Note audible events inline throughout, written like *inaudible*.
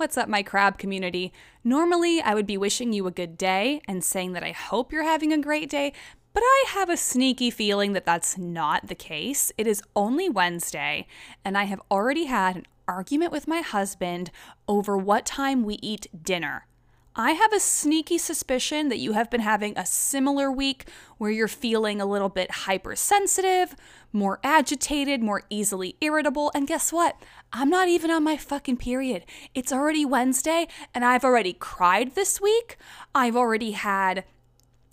What's up, my crab community? Normally, I would be wishing you a good day and saying that I hope you're having a great day, but I have a sneaky feeling that that's not the case. It is only Wednesday, and I have already had an argument with my husband over what time we eat dinner. I have a sneaky suspicion that you have been having a similar week where you're feeling a little bit hypersensitive, more agitated, more easily irritable. And guess what? I'm not even on my fucking period. It's already Wednesday and I've already cried this week. I've already had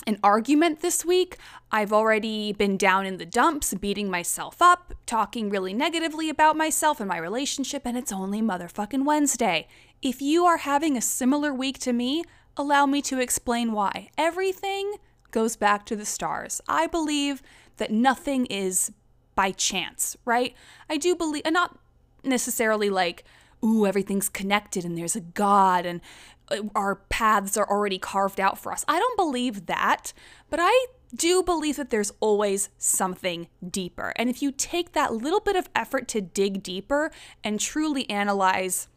an argument this week. I've already been down in the dumps, beating myself up, talking really negatively about myself and my relationship, and it's only motherfucking Wednesday. If you are having a similar week to me, allow me to explain why. Everything goes back to the stars. I believe that nothing is by chance, right? I do believe, and not necessarily like, ooh, everything's connected and there's a God and uh, our paths are already carved out for us. I don't believe that, but I do believe that there's always something deeper. And if you take that little bit of effort to dig deeper and truly analyze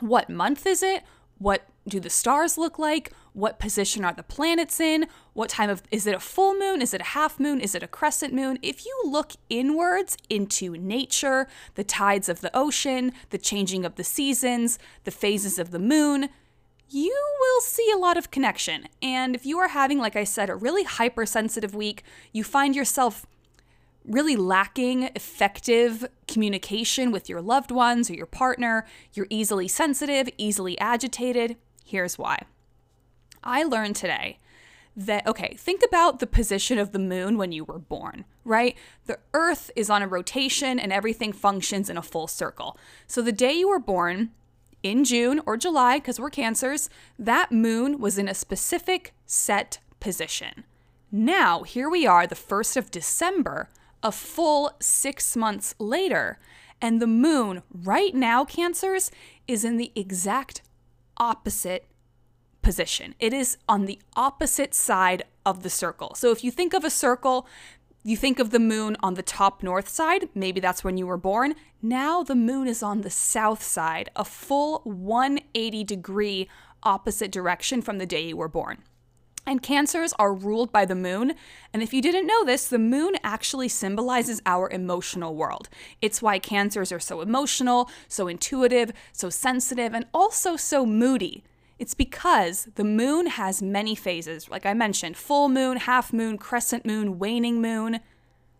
what month is it? What do the stars look like? What position are the planets in? What time of is it a full moon? Is it a half moon? Is it a crescent moon? If you look inwards into nature, the tides of the ocean, the changing of the seasons, the phases of the moon, you will see a lot of connection. And if you are having, like I said, a really hypersensitive week, you find yourself really lacking effective communication with your loved ones or your partner, you're easily sensitive, easily agitated. Here's why. I learned today that, okay, think about the position of the moon when you were born, right? The earth is on a rotation and everything functions in a full circle. So the day you were born, in June or July, because we're cancers, that moon was in a specific set position. Now, here we are, the 1st of December, a full six months later. And the moon, right now, Cancers, is in the exact opposite position. It is on the opposite side of the circle. So if you think of a circle, you think of the moon on the top north side, maybe that's when you were born. Now the moon is on the south side, a full 180 degree opposite direction from the day you were born. And cancers are ruled by the moon. And if you didn't know this, the moon actually symbolizes our emotional world. It's why cancers are so emotional, so intuitive, so sensitive, and also so moody. It's because the moon has many phases, like I mentioned full moon, half moon, crescent moon, waning moon.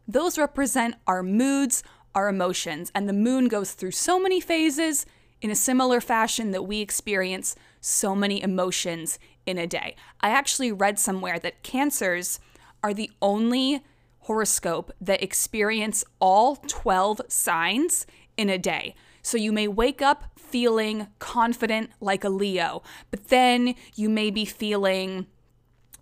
Those represent our moods, our emotions, and the moon goes through so many phases in a similar fashion that we experience so many emotions in a day. I actually read somewhere that cancers are the only horoscope that experience all 12 signs in a day. So you may wake up feeling confident like a Leo, but then you may be feeling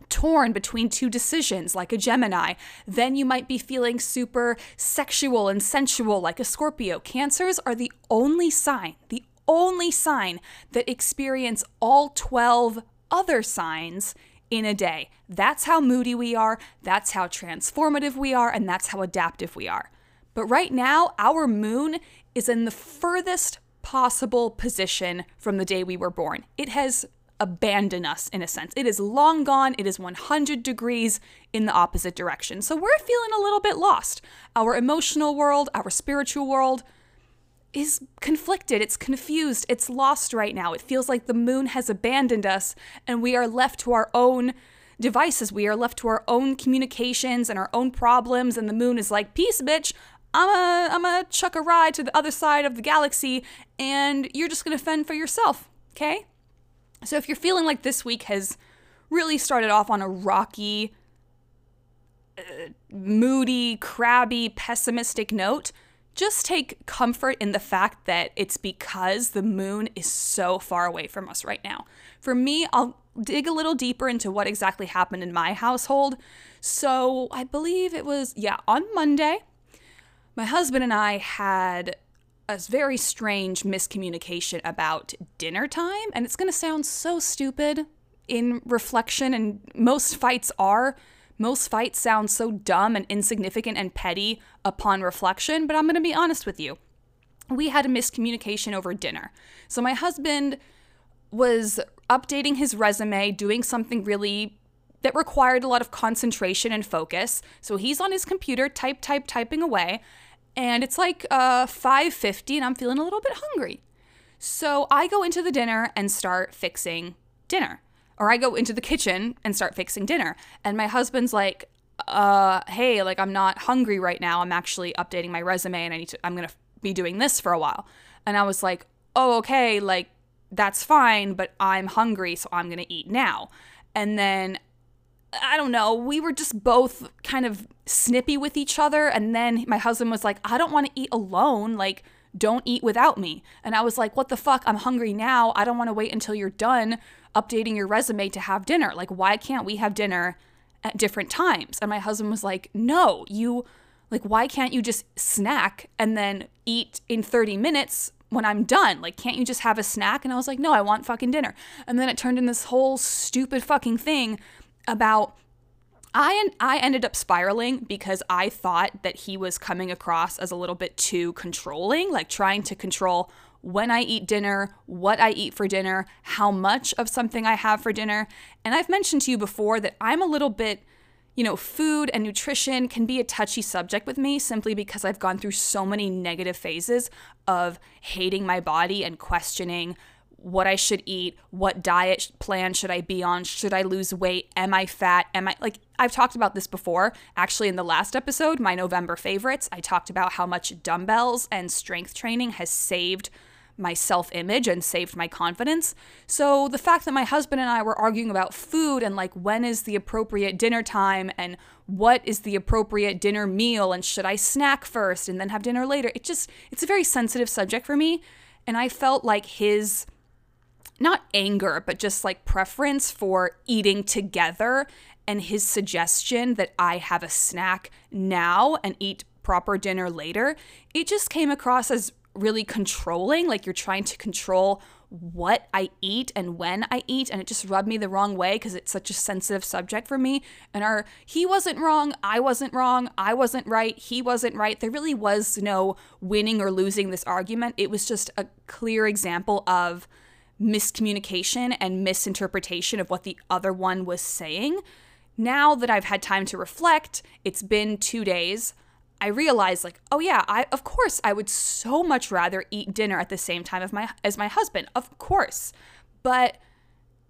torn between two decisions like a Gemini. Then you might be feeling super sexual and sensual like a Scorpio. Cancers are the only sign, the only sign that experience all 12 other signs in a day. That's how moody we are, that's how transformative we are, and that's how adaptive we are. But right now, our moon is in the furthest possible position from the day we were born. It has abandoned us in a sense. It is long gone, it is 100 degrees in the opposite direction. So we're feeling a little bit lost. Our emotional world, our spiritual world, is conflicted, it's confused, it's lost right now. It feels like the moon has abandoned us and we are left to our own devices. We are left to our own communications and our own problems and the moon is like, "Peace, bitch. I'm a I'm a chuck a ride to the other side of the galaxy and you're just to fend for yourself." Okay? So if you're feeling like this week has really started off on a rocky uh, moody, crabby, pessimistic note, just take comfort in the fact that it's because the moon is so far away from us right now. For me, I'll dig a little deeper into what exactly happened in my household. So, I believe it was, yeah, on Monday, my husband and I had a very strange miscommunication about dinner time. And it's going to sound so stupid in reflection, and most fights are most fights sound so dumb and insignificant and petty upon reflection, but I'm to be honest with you. we had a miscommunication over dinner. So my husband was updating his resume, doing something really that required a lot of concentration and focus. So he's on his computer, type, type, typing away, and it's like uh, 5:50, and I'm feeling a little bit hungry. So I go into the dinner and start fixing dinner, or I go into the kitchen and start fixing dinner, and my husband's like, uh, "Hey, like I'm not hungry right now. I'm actually updating my resume, and I need to. I'm gonna be doing this for a while." And I was like, "Oh, okay, like." That's fine, but I'm hungry, so I'm gonna eat now. And then I don't know, we were just both kind of snippy with each other. And then my husband was like, I don't want to eat alone. Like, don't eat without me. And I was like, what the fuck? I'm hungry now. I don't want to wait until you're done updating your resume to have dinner. Like, why can't we have dinner at different times? And my husband was like, no, you, like, why can't you just snack and then eat in 30 minutes when I'm done. Like, can't you just have a snack? And I was like, no, I want fucking dinner. And then it turned in this whole stupid fucking thing about I and I ended up spiraling because I thought that he was coming across as a little bit too controlling, like trying to control when I eat dinner, what I eat for dinner, how much of something I have for dinner. And I've mentioned to you before that I'm a little bit you know, food and nutrition can be a touchy subject with me simply because I've gone through so many negative phases of hating my body and questioning what I should eat, what diet plan should I be on, should I lose weight, am I fat, am I like I've talked about this before. Actually in the last episode, my November favorites, I talked about how much dumbbells and strength training has saved my self image and saved my confidence. So the fact that my husband and I were arguing about food and like when is the appropriate dinner time and what is the appropriate dinner meal and should I snack first and then have dinner later, it just, it's a very sensitive subject for me. And I felt like his, not anger, but just like preference for eating together and his suggestion that I have a snack now and eat proper dinner later, it just came across as really controlling, like you're trying to control what I eat and when I eat and it just rubbed me the wrong way because it's such a sensitive subject for me and our he wasn't wrong, I wasn't wrong, I wasn't right, he wasn't right. There really was no winning or losing this argument. It was just a clear example of miscommunication and misinterpretation of what the other one was saying. Now that I've had time to reflect, it's been 2 days. I realized like, oh yeah, I of course I would so much rather eat dinner at the same time of my as my husband. Of course. But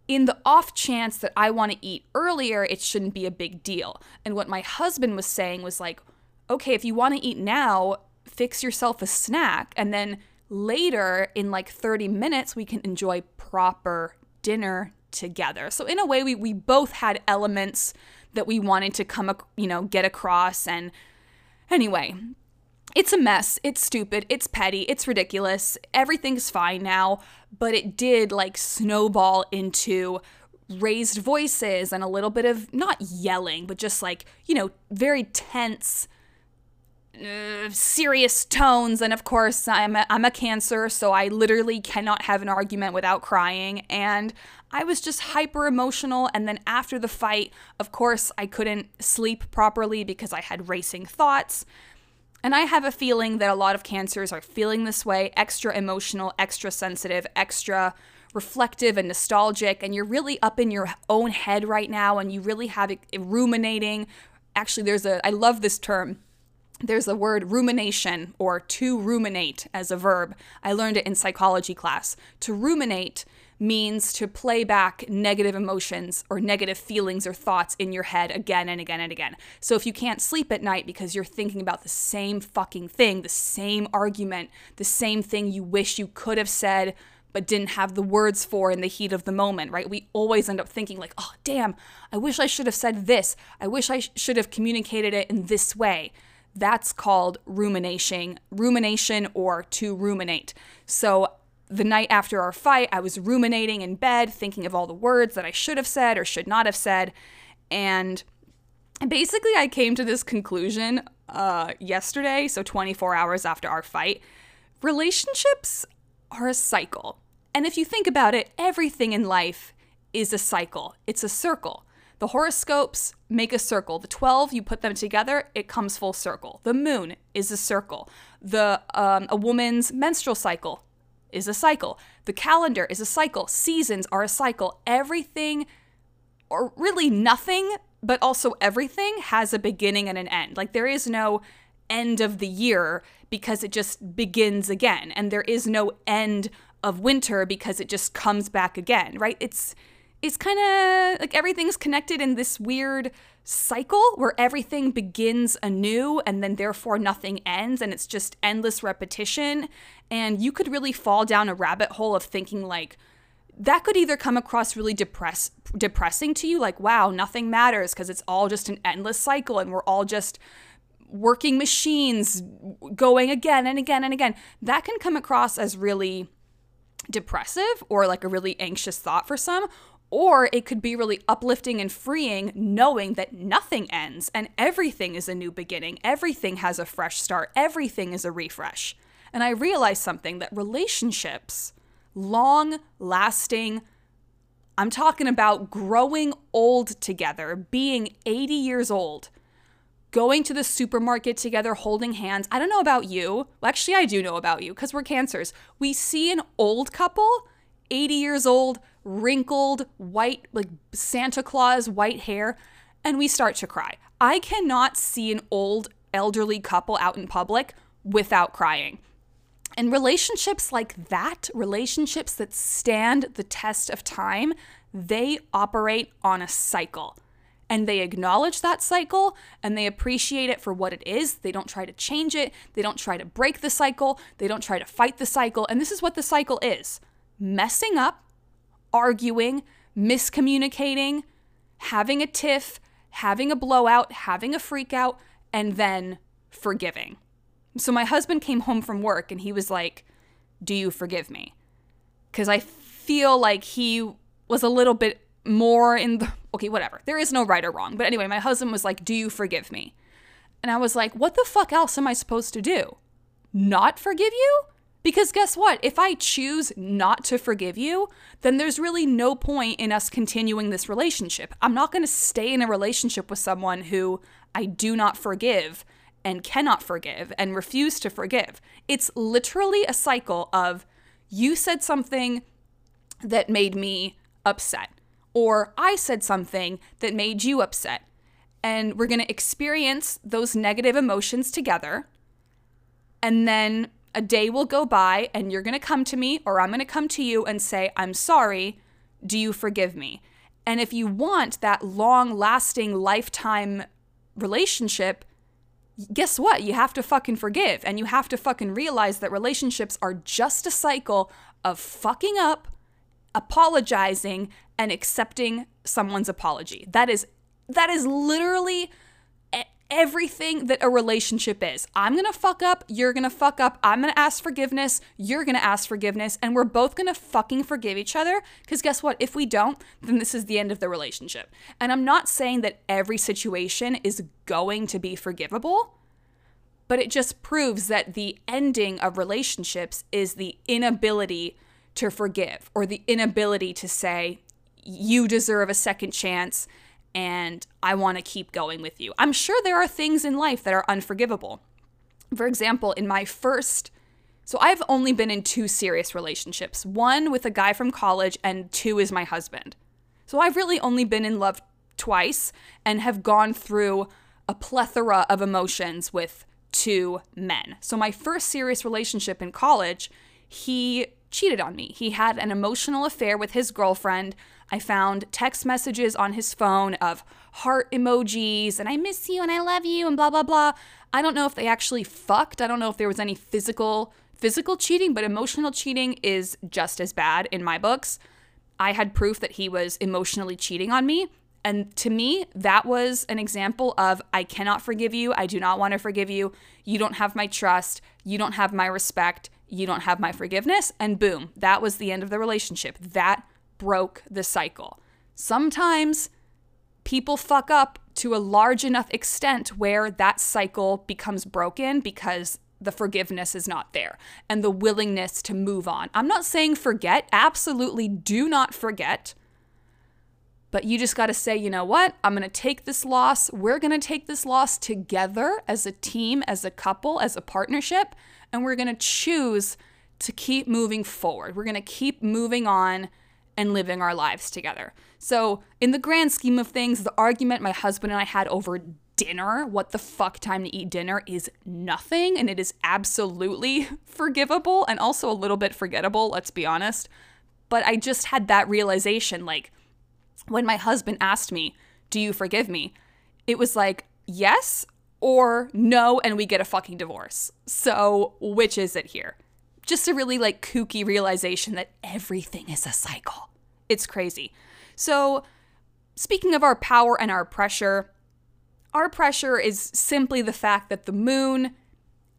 in the off chance that I want to eat earlier, it shouldn't be a big deal. And what my husband was saying was like, okay, if you want to eat now, fix yourself a snack and then later in like 30 minutes we can enjoy proper dinner together. So in a way we we both had elements that we wanted to come, you know, get across and Anyway, it's a mess. It's stupid. It's petty. It's ridiculous. Everything's fine now, but it did like snowball into raised voices and a little bit of not yelling, but just like, you know, very tense uh, serious tones and of course I'm a, I'm a cancer so I literally cannot have an argument without crying and I was just hyper emotional and then after the fight of course I couldn't sleep properly because I had racing thoughts and I have a feeling that a lot of cancers are feeling this way extra emotional extra sensitive extra reflective and nostalgic and you're really up in your own head right now and you really have it ruminating actually there's a I love this term there's a word rumination or to ruminate as a verb. I learned it in psychology class. To ruminate means to play back negative emotions or negative feelings or thoughts in your head again and again and again. So if you can't sleep at night because you're thinking about the same fucking thing, the same argument, the same thing you wish you could have said but didn't have the words for in the heat of the moment, right? We always end up thinking like, "Oh, damn, I wish I should have said this. I wish I sh- should have communicated it in this way." That's called rumination, rumination or to ruminate. So the night after our fight, I was ruminating in bed, thinking of all the words that I should have said or should not have said. And basically, I came to this conclusion uh, yesterday, so 24 hours after our fight. Relationships are a cycle. And if you think about it, everything in life is a cycle, it's a circle. The horoscopes make a circle. The 12, you put them together, it comes full circle. The moon is a circle. The um, a woman's menstrual cycle is a cycle. The calendar is a cycle. Seasons are a cycle. Everything, or really nothing, but also everything has a beginning and an end. Like there is no end of the year because it just begins again, and there is no end of winter because it just comes back again, right? It's it's kind of like everything's connected in this weird cycle where everything begins anew and then therefore nothing ends and it's just endless repetition. And you could really fall down a rabbit hole of thinking like that could either come across really depress depressing to you like wow nothing matters because it's all just an endless cycle and we're all just working machines going again and again and again. That can come across as really depressive or like a really anxious thought for some or it could be really uplifting and freeing knowing that nothing ends and everything is a new beginning everything has a fresh start everything is a refresh and i realized something that relationships long lasting i'm talking about growing old together being 80 years old going to the supermarket together, holding hands. I don't know about you. Well, actually, I do know about you because we're cancers. We see an old couple, 80 years old, wrinkled, white, like Santa Claus, white hair, and we start to cry. I cannot see an old, elderly couple out in public without crying. And relationships like that, relationships that stand the test of time, they operate on a cycle and they acknowledge that cycle and they appreciate it for what it is. They don't try to change it, they don't try to break the cycle, they don't try to fight the cycle. And this is what the cycle is messing up, arguing, miscommunicating, having a tiff, having a blowout, having a freak out, and then forgiving. So my husband came home from work and he was like, Do you forgive me? Because I feel like he was a little bit more in the *laughs* okay, whatever. There is no right or wrong. But anyway, my husband was like, Do you forgive me? And I was like, What the fuck else am I supposed to do? Not forgive you? Because guess what? If I choose not to forgive you, then there's really no point in us continuing this relationship. I'm not going to stay in a relationship with someone who I do not forgive and cannot forgive and refuse to forgive. It's literally a cycle of you said something that made me upset or I said something that made you upset. And we're going to experience those negative emotions together. And then a day will go by, and you're going to come to me, or I'm going to come to you and say, I'm sorry. Do you forgive me? And if you want that long lasting lifetime relationship, guess what? You have to fucking forgive. And you have to fucking realize that relationships are just a cycle of fucking up, apologizing, and accepting someone's apology. That is that is literally everything that a relationship is. I'm going to fuck up, you're going to fuck up, I'm going to ask forgiveness, you're going to ask forgiveness, and we're both going to fucking forgive each other because guess what? If we don't, then this is the end of the relationship. And I'm not saying that every situation is going to be forgivable, but it just proves that the ending of relationships is the inability to forgive or the inability to say, you deserve a second chance and I want to keep going with you. I'm sure there are things in life that are unforgivable. For example, in my first so I've only been in two serious relationships. One with a guy from college and two is my husband. So I've really only been in love twice and have gone through a plethora of emotions with two men. So my first serious relationship in college, he cheated on me. He had an emotional affair with his girlfriend. I found text messages on his phone of heart emojis and I miss you and I love you and blah blah blah. I don't know if they actually fucked. I don't know if there was any physical physical cheating, but emotional cheating is just as bad in my books. I had proof that he was emotionally cheating on me. And to me, that was an example of I cannot forgive you. I do not want to forgive you. You don't have my trust. You don't have my respect. You don't have my forgiveness. And boom, that was the end of the relationship. That broke the cycle. Sometimes people fuck up to a large enough extent where that cycle becomes broken because the forgiveness is not there and the willingness to move on. I'm not saying forget, absolutely do not forget. But you just got to say, you know what? I'm going to take this loss. We're going to take this loss together as a team, as a couple, as a partnership, and we're going to choose to keep moving forward. We're going to keep moving on and living our lives together. So, in the grand scheme of things, the argument my husband and I had over dinner, what the fuck time to eat dinner, is nothing. And it is absolutely *laughs* forgivable and also a little bit forgettable, let's be honest. But I just had that realization like, when my husband asked me, Do you forgive me? It was like, Yes or no, and we get a fucking divorce. So, which is it here? Just a really like kooky realization that everything is a cycle. It's crazy. So, speaking of our power and our pressure, our pressure is simply the fact that the moon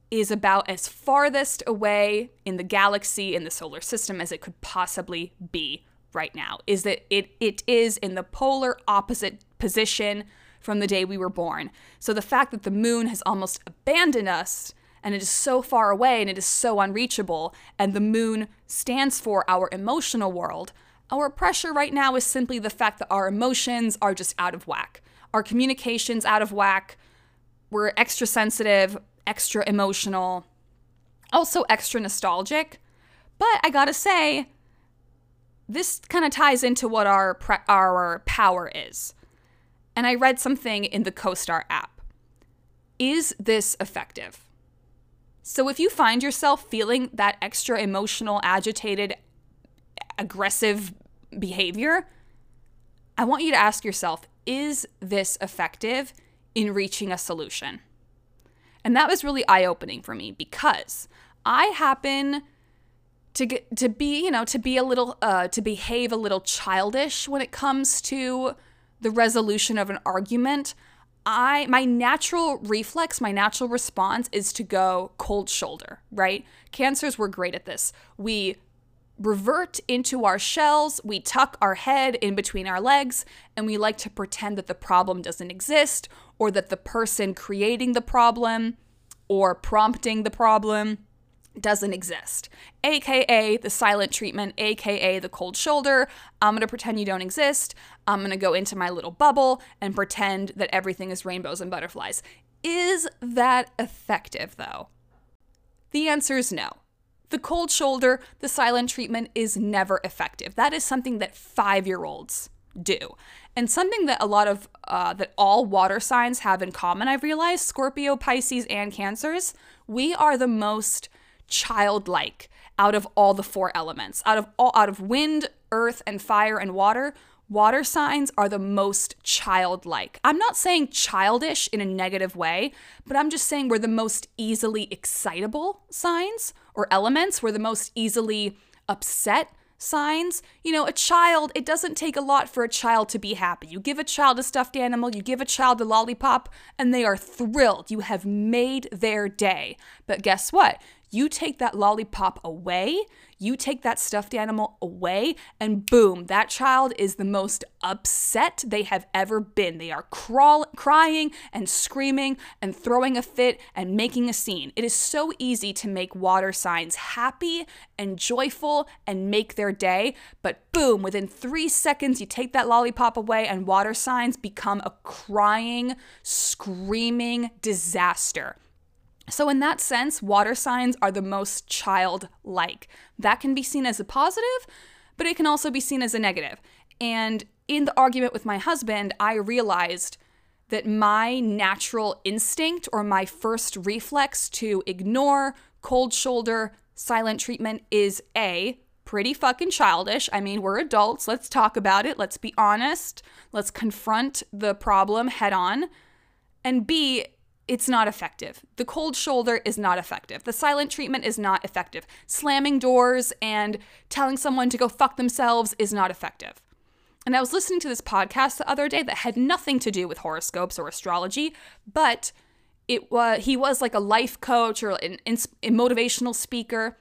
is about as farthest away in the galaxy in the solar system as it could possibly be right now. Is that it it is in the polar opposite position from the day we were born. So the fact that the moon has almost abandoned us and it is so far away and it is so unreachable and the moon stands for our emotional world, our pressure right now is simply the fact that our emotions are just out of whack our communication's out of whack. We're extra sensitive, extra emotional, also extra nostalgic. But I gotta say, this kind of ties into what our pre- our power is. And I read something in the CoStar app. Is this effective? So if you find yourself feeling that extra emotional, agitated, aggressive behavior, I want you to ask yourself is this effective in reaching a solution? And that was really eye opening for me because I happen to get, to be, you know, to be a little, uh, to behave a little childish when it comes to the resolution of an argument. I my natural reflex, my natural response is to go cold shoulder, right? Cancers were great at this. We revert into our shells, we tuck our head in between our legs, and we like to pretend that the problem doesn't exist or that the person creating the problem or prompting the problem doesn't exist. AKA the silent treatment, AKA the cold shoulder. I'm gonna pretend you don't exist. I'm gonna go into my little bubble and pretend that everything is rainbows and butterflies. Is that effective though? The answer is no. The cold shoulder, the silent treatment is never effective. That is something that five year olds do. And something that a lot of, uh, that all water signs have in common, I've realized Scorpio, Pisces, and Cancers, we are the most childlike out of all the four elements. Out of all, out of wind, earth, and fire and water, water signs are the most childlike. I'm not saying childish in a negative way, but I'm just saying we're the most easily excitable signs or elements. We're the most easily upset signs. You know, a child, it doesn't take a lot for a child to be happy. You give a child a stuffed animal, you give a child a lollipop, and they are thrilled. You have made their day. But guess what? You take that lollipop away, you take that stuffed animal away, and boom, that child is the most upset they have ever been. They are crawl- crying and screaming and throwing a fit and making a scene. It is so easy to make water signs happy and joyful and make their day, but boom, within three seconds, you take that lollipop away, and water signs become a crying, screaming disaster. So, in that sense, water signs are the most childlike. That can be seen as a positive, but it can also be seen as a negative. And in the argument with my husband, I realized that my natural instinct or my first reflex to ignore cold shoulder silent treatment is A, pretty fucking childish. I mean, we're adults. Let's talk about it. Let's be honest. Let's confront the problem head on. And B, it's not effective. The cold shoulder is not effective. The silent treatment is not effective. Slamming doors and telling someone to go fuck themselves is not effective. And I was listening to this podcast the other day that had nothing to do with horoscopes or astrology, but it was he was like a life coach or an, an motivational speaker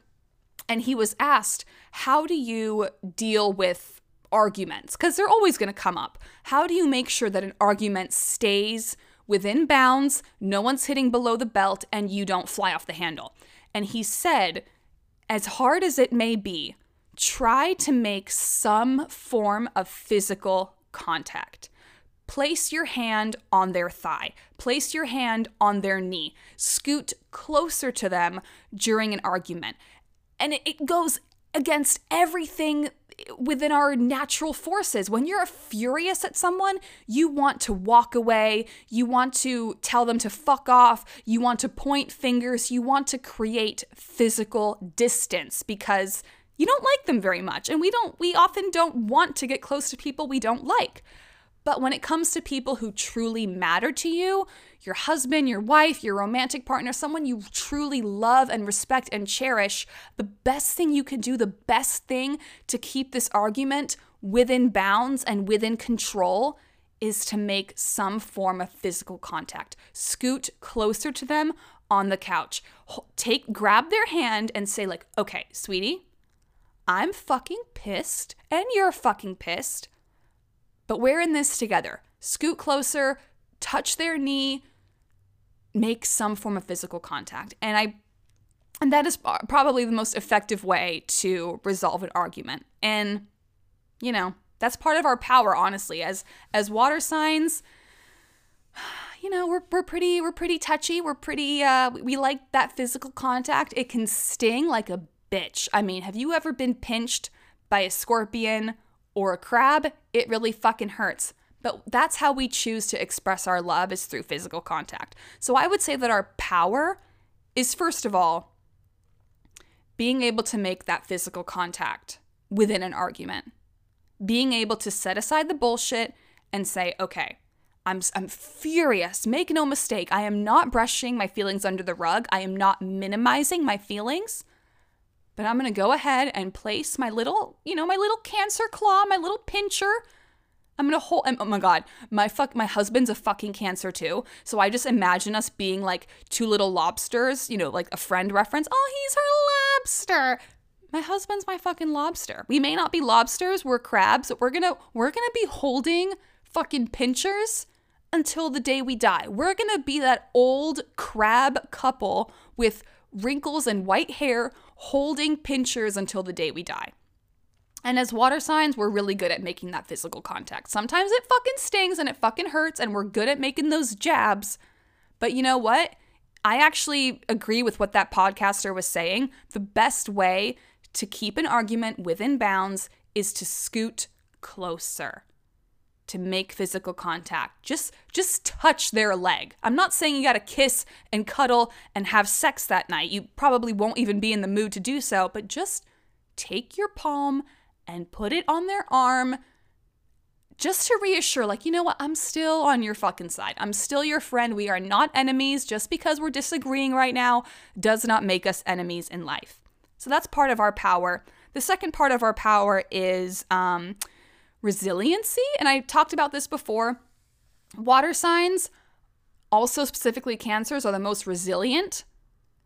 and he was asked, "How do you deal with arguments? Cuz they're always going to come up. How do you make sure that an argument stays within bounds, no one's hitting below the belt, and you don't fly off the handle. And he said, as hard as it may be, try to make some form of physical contact. Place your hand on their thigh. Place your hand on their knee. Scoot closer to them during an argument. And it goes against everything within our natural forces. When you're furious at someone, you want to walk away, you want to tell them to fuck off, you want to point fingers, you want to create physical distance because you don't like them very much. And we don't we often don't want to get close to people we don't like. But when it comes to people who truly matter to you, your husband, your wife, your romantic partner, someone you truly love and respect and cherish, the best thing you can do, the best thing to keep this argument within bounds and within control is to make some form of physical contact. Scoot closer to them on the couch. Take grab their hand and say like, "Okay, sweetie, I'm fucking pissed and you're fucking pissed." But we're in this together. Scoot closer, touch their knee, make some form of physical contact. And I and that is probably the most effective way to resolve an argument. And you know, that's part of our power honestly as as water signs *sighs* you know we're, we're pretty we're pretty touchy we're pretty uh we like that physical contact it can sting like a bitch i mean have you ever been pinched by a scorpion or a crab, it really fucking hurts. But that's how we choose to express our love is through physical contact. So I would say that our power is first of all being able to make that physical contact within an argument. Being able to set aside the bullshit and say, okay, I'm, I'm furious. Make no mistake. I am not brushing my feelings under the rug. I am not minimizing my feelings. But I'm going to go ahead and place my little, you know, my little cancer claw, my little pincher. I'm gonna hold. Oh my god, my fuck, my husband's a fucking cancer too. So I just imagine us being like two little lobsters, you know, like a friend reference. Oh, he's her lobster. My husband's my fucking lobster. We may not be lobsters, we're crabs, we're gonna we're gonna be holding fucking pinchers until the day we die. We're gonna be that old crab couple with wrinkles and white hair holding pinchers until the day we die. And as water signs, we're really good at making that physical contact. Sometimes it fucking stings and it fucking hurts, and we're good at making those jabs. But you know what? I actually agree with what that podcaster was saying. The best way to keep an argument within bounds is to scoot closer to make physical contact. Just just touch their leg. I'm not saying you got to kiss and cuddle and have sex that night. You probably won't even be in the mood to do so, but just take your palm and put it on their arm just to reassure like, you know what? I'm still on your fucking side. I'm still your friend. We are not enemies. Just because we're disagreeing right now does not make us enemies in life. So that's part of our power. The second part of our power is um, resiliency. And I talked about this before. Water signs, also specifically cancers, are the most resilient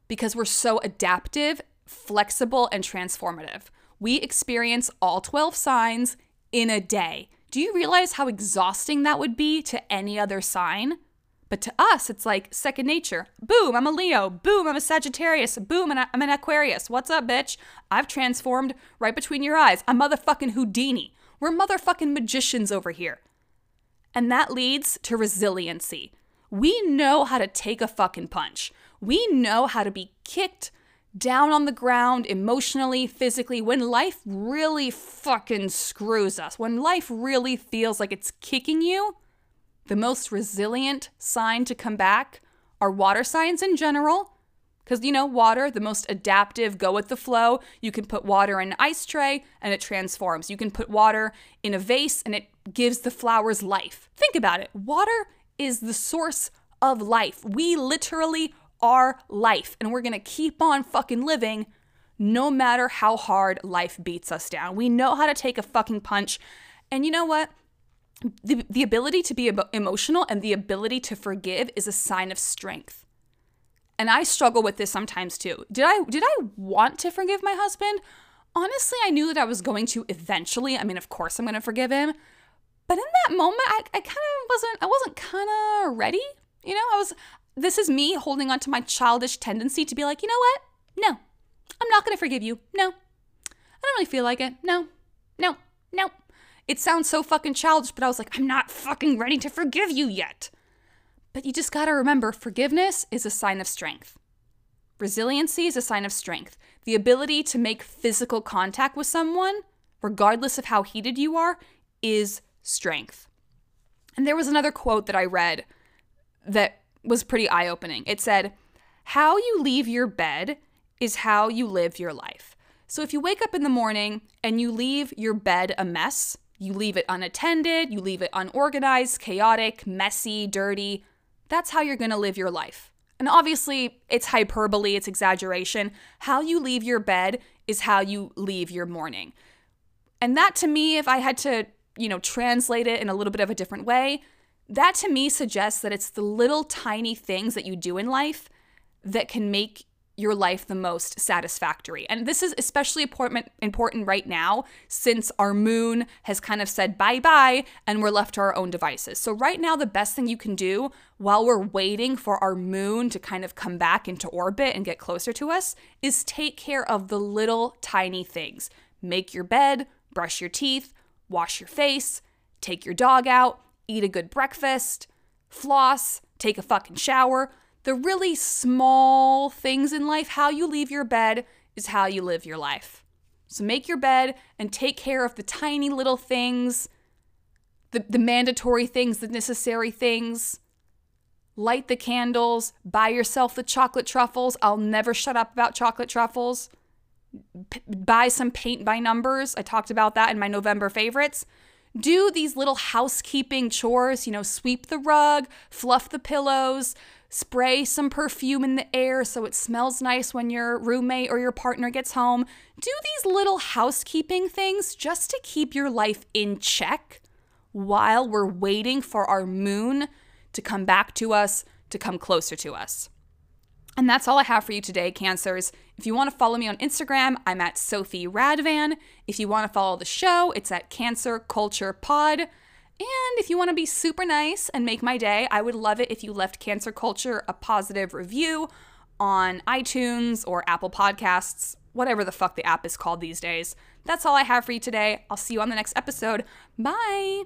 because we're so adaptive, flexible, and transformative. We experience all 12 signs in a day. Do you realize how exhausting that would be to any other sign? But to us, it's like second nature. Boom, I'm a Leo. Boom, I'm a Sagittarius. Boom, I'm an Aquarius. What's up, bitch? I've transformed right between your eyes. I'm motherfucking Houdini. We're motherfucking magicians over here. And that leads to resiliency. We know how to take a fucking punch. We know how to be kicked down on the ground emotionally, physically, when life really fucking screws us, when life really feels like it's kicking you. The most resilient sign to come back are water signs in general, because, you know, water, the most adaptive, go with the flow. You can put water in an ice tray and it transforms. You can put water in a vase and it gives the flowers life. Think about it. Water is the source of life. We literally are life, and we're gonna keep on fucking living no matter how hard life beats us down. We know how to take a fucking punch. And you know what? The, the ability to be emotional and the ability to forgive is a sign of strength and I struggle with this sometimes too. Did I did I want to forgive my husband? Honestly, I knew that I was going to eventually. I mean, of course I'm going to forgive him. But in that moment, I, I kind of wasn't I wasn't kind of ready. You know, I was this is me holding on to my childish tendency to be like, "You know what? No. I'm not going to forgive you. No. I don't really feel like it. No. No. No. It sounds so fucking childish, but I was like, I'm not fucking ready to forgive you yet. But you just gotta remember forgiveness is a sign of strength. Resiliency is a sign of strength. The ability to make physical contact with someone, regardless of how heated you are, is strength. And there was another quote that I read that was pretty eye opening. It said, How you leave your bed is how you live your life. So if you wake up in the morning and you leave your bed a mess, you leave it unattended, you leave it unorganized, chaotic, messy, dirty, that's how you're gonna live your life. And obviously, it's hyperbole, it's exaggeration. How you leave your bed is how you leave your morning. And that to me, if I had to, you know, translate it in a little bit of a different way, that to me suggests that it's the little tiny things that you do in life that can make your life the most satisfactory. And this is especially important right now since our moon has kind of said bye-bye and we're left to our own devices. So right now the best thing you can do while we're waiting for our moon to kind of come back into orbit and get closer to us is take care of the little tiny things. Make your bed, brush your teeth, wash your face, take your dog out, eat a good breakfast, floss, take a fucking shower the really small things in life, how you leave your bed is how you live your life. So make your bed and take care of the tiny little things, the, the mandatory things, the necessary things. Light the candles, buy yourself the chocolate truffles. I'll never shut up about chocolate truffles. P- buy some paint by numbers. I talked about that in my November favorites. Do these little housekeeping chores, you know, sweep the rug, fluff the pillows, spray some perfume in the air so it smells nice when your roommate or your partner gets home. Do these little housekeeping things just to keep your life in check while we're waiting for our moon to come back to us, to come closer to us. And that's all I have for you today, Cancers. If you want to follow me on Instagram, I'm at Sophie Radvan. If you want to follow the show, it's at Cancer Culture Pod. And if you want to be super nice and make my day, I would love it if you left Cancer Culture a positive review on iTunes or Apple Podcasts, whatever the fuck the app is called these days. That's all I have for you today. I'll see you on the next episode. Bye.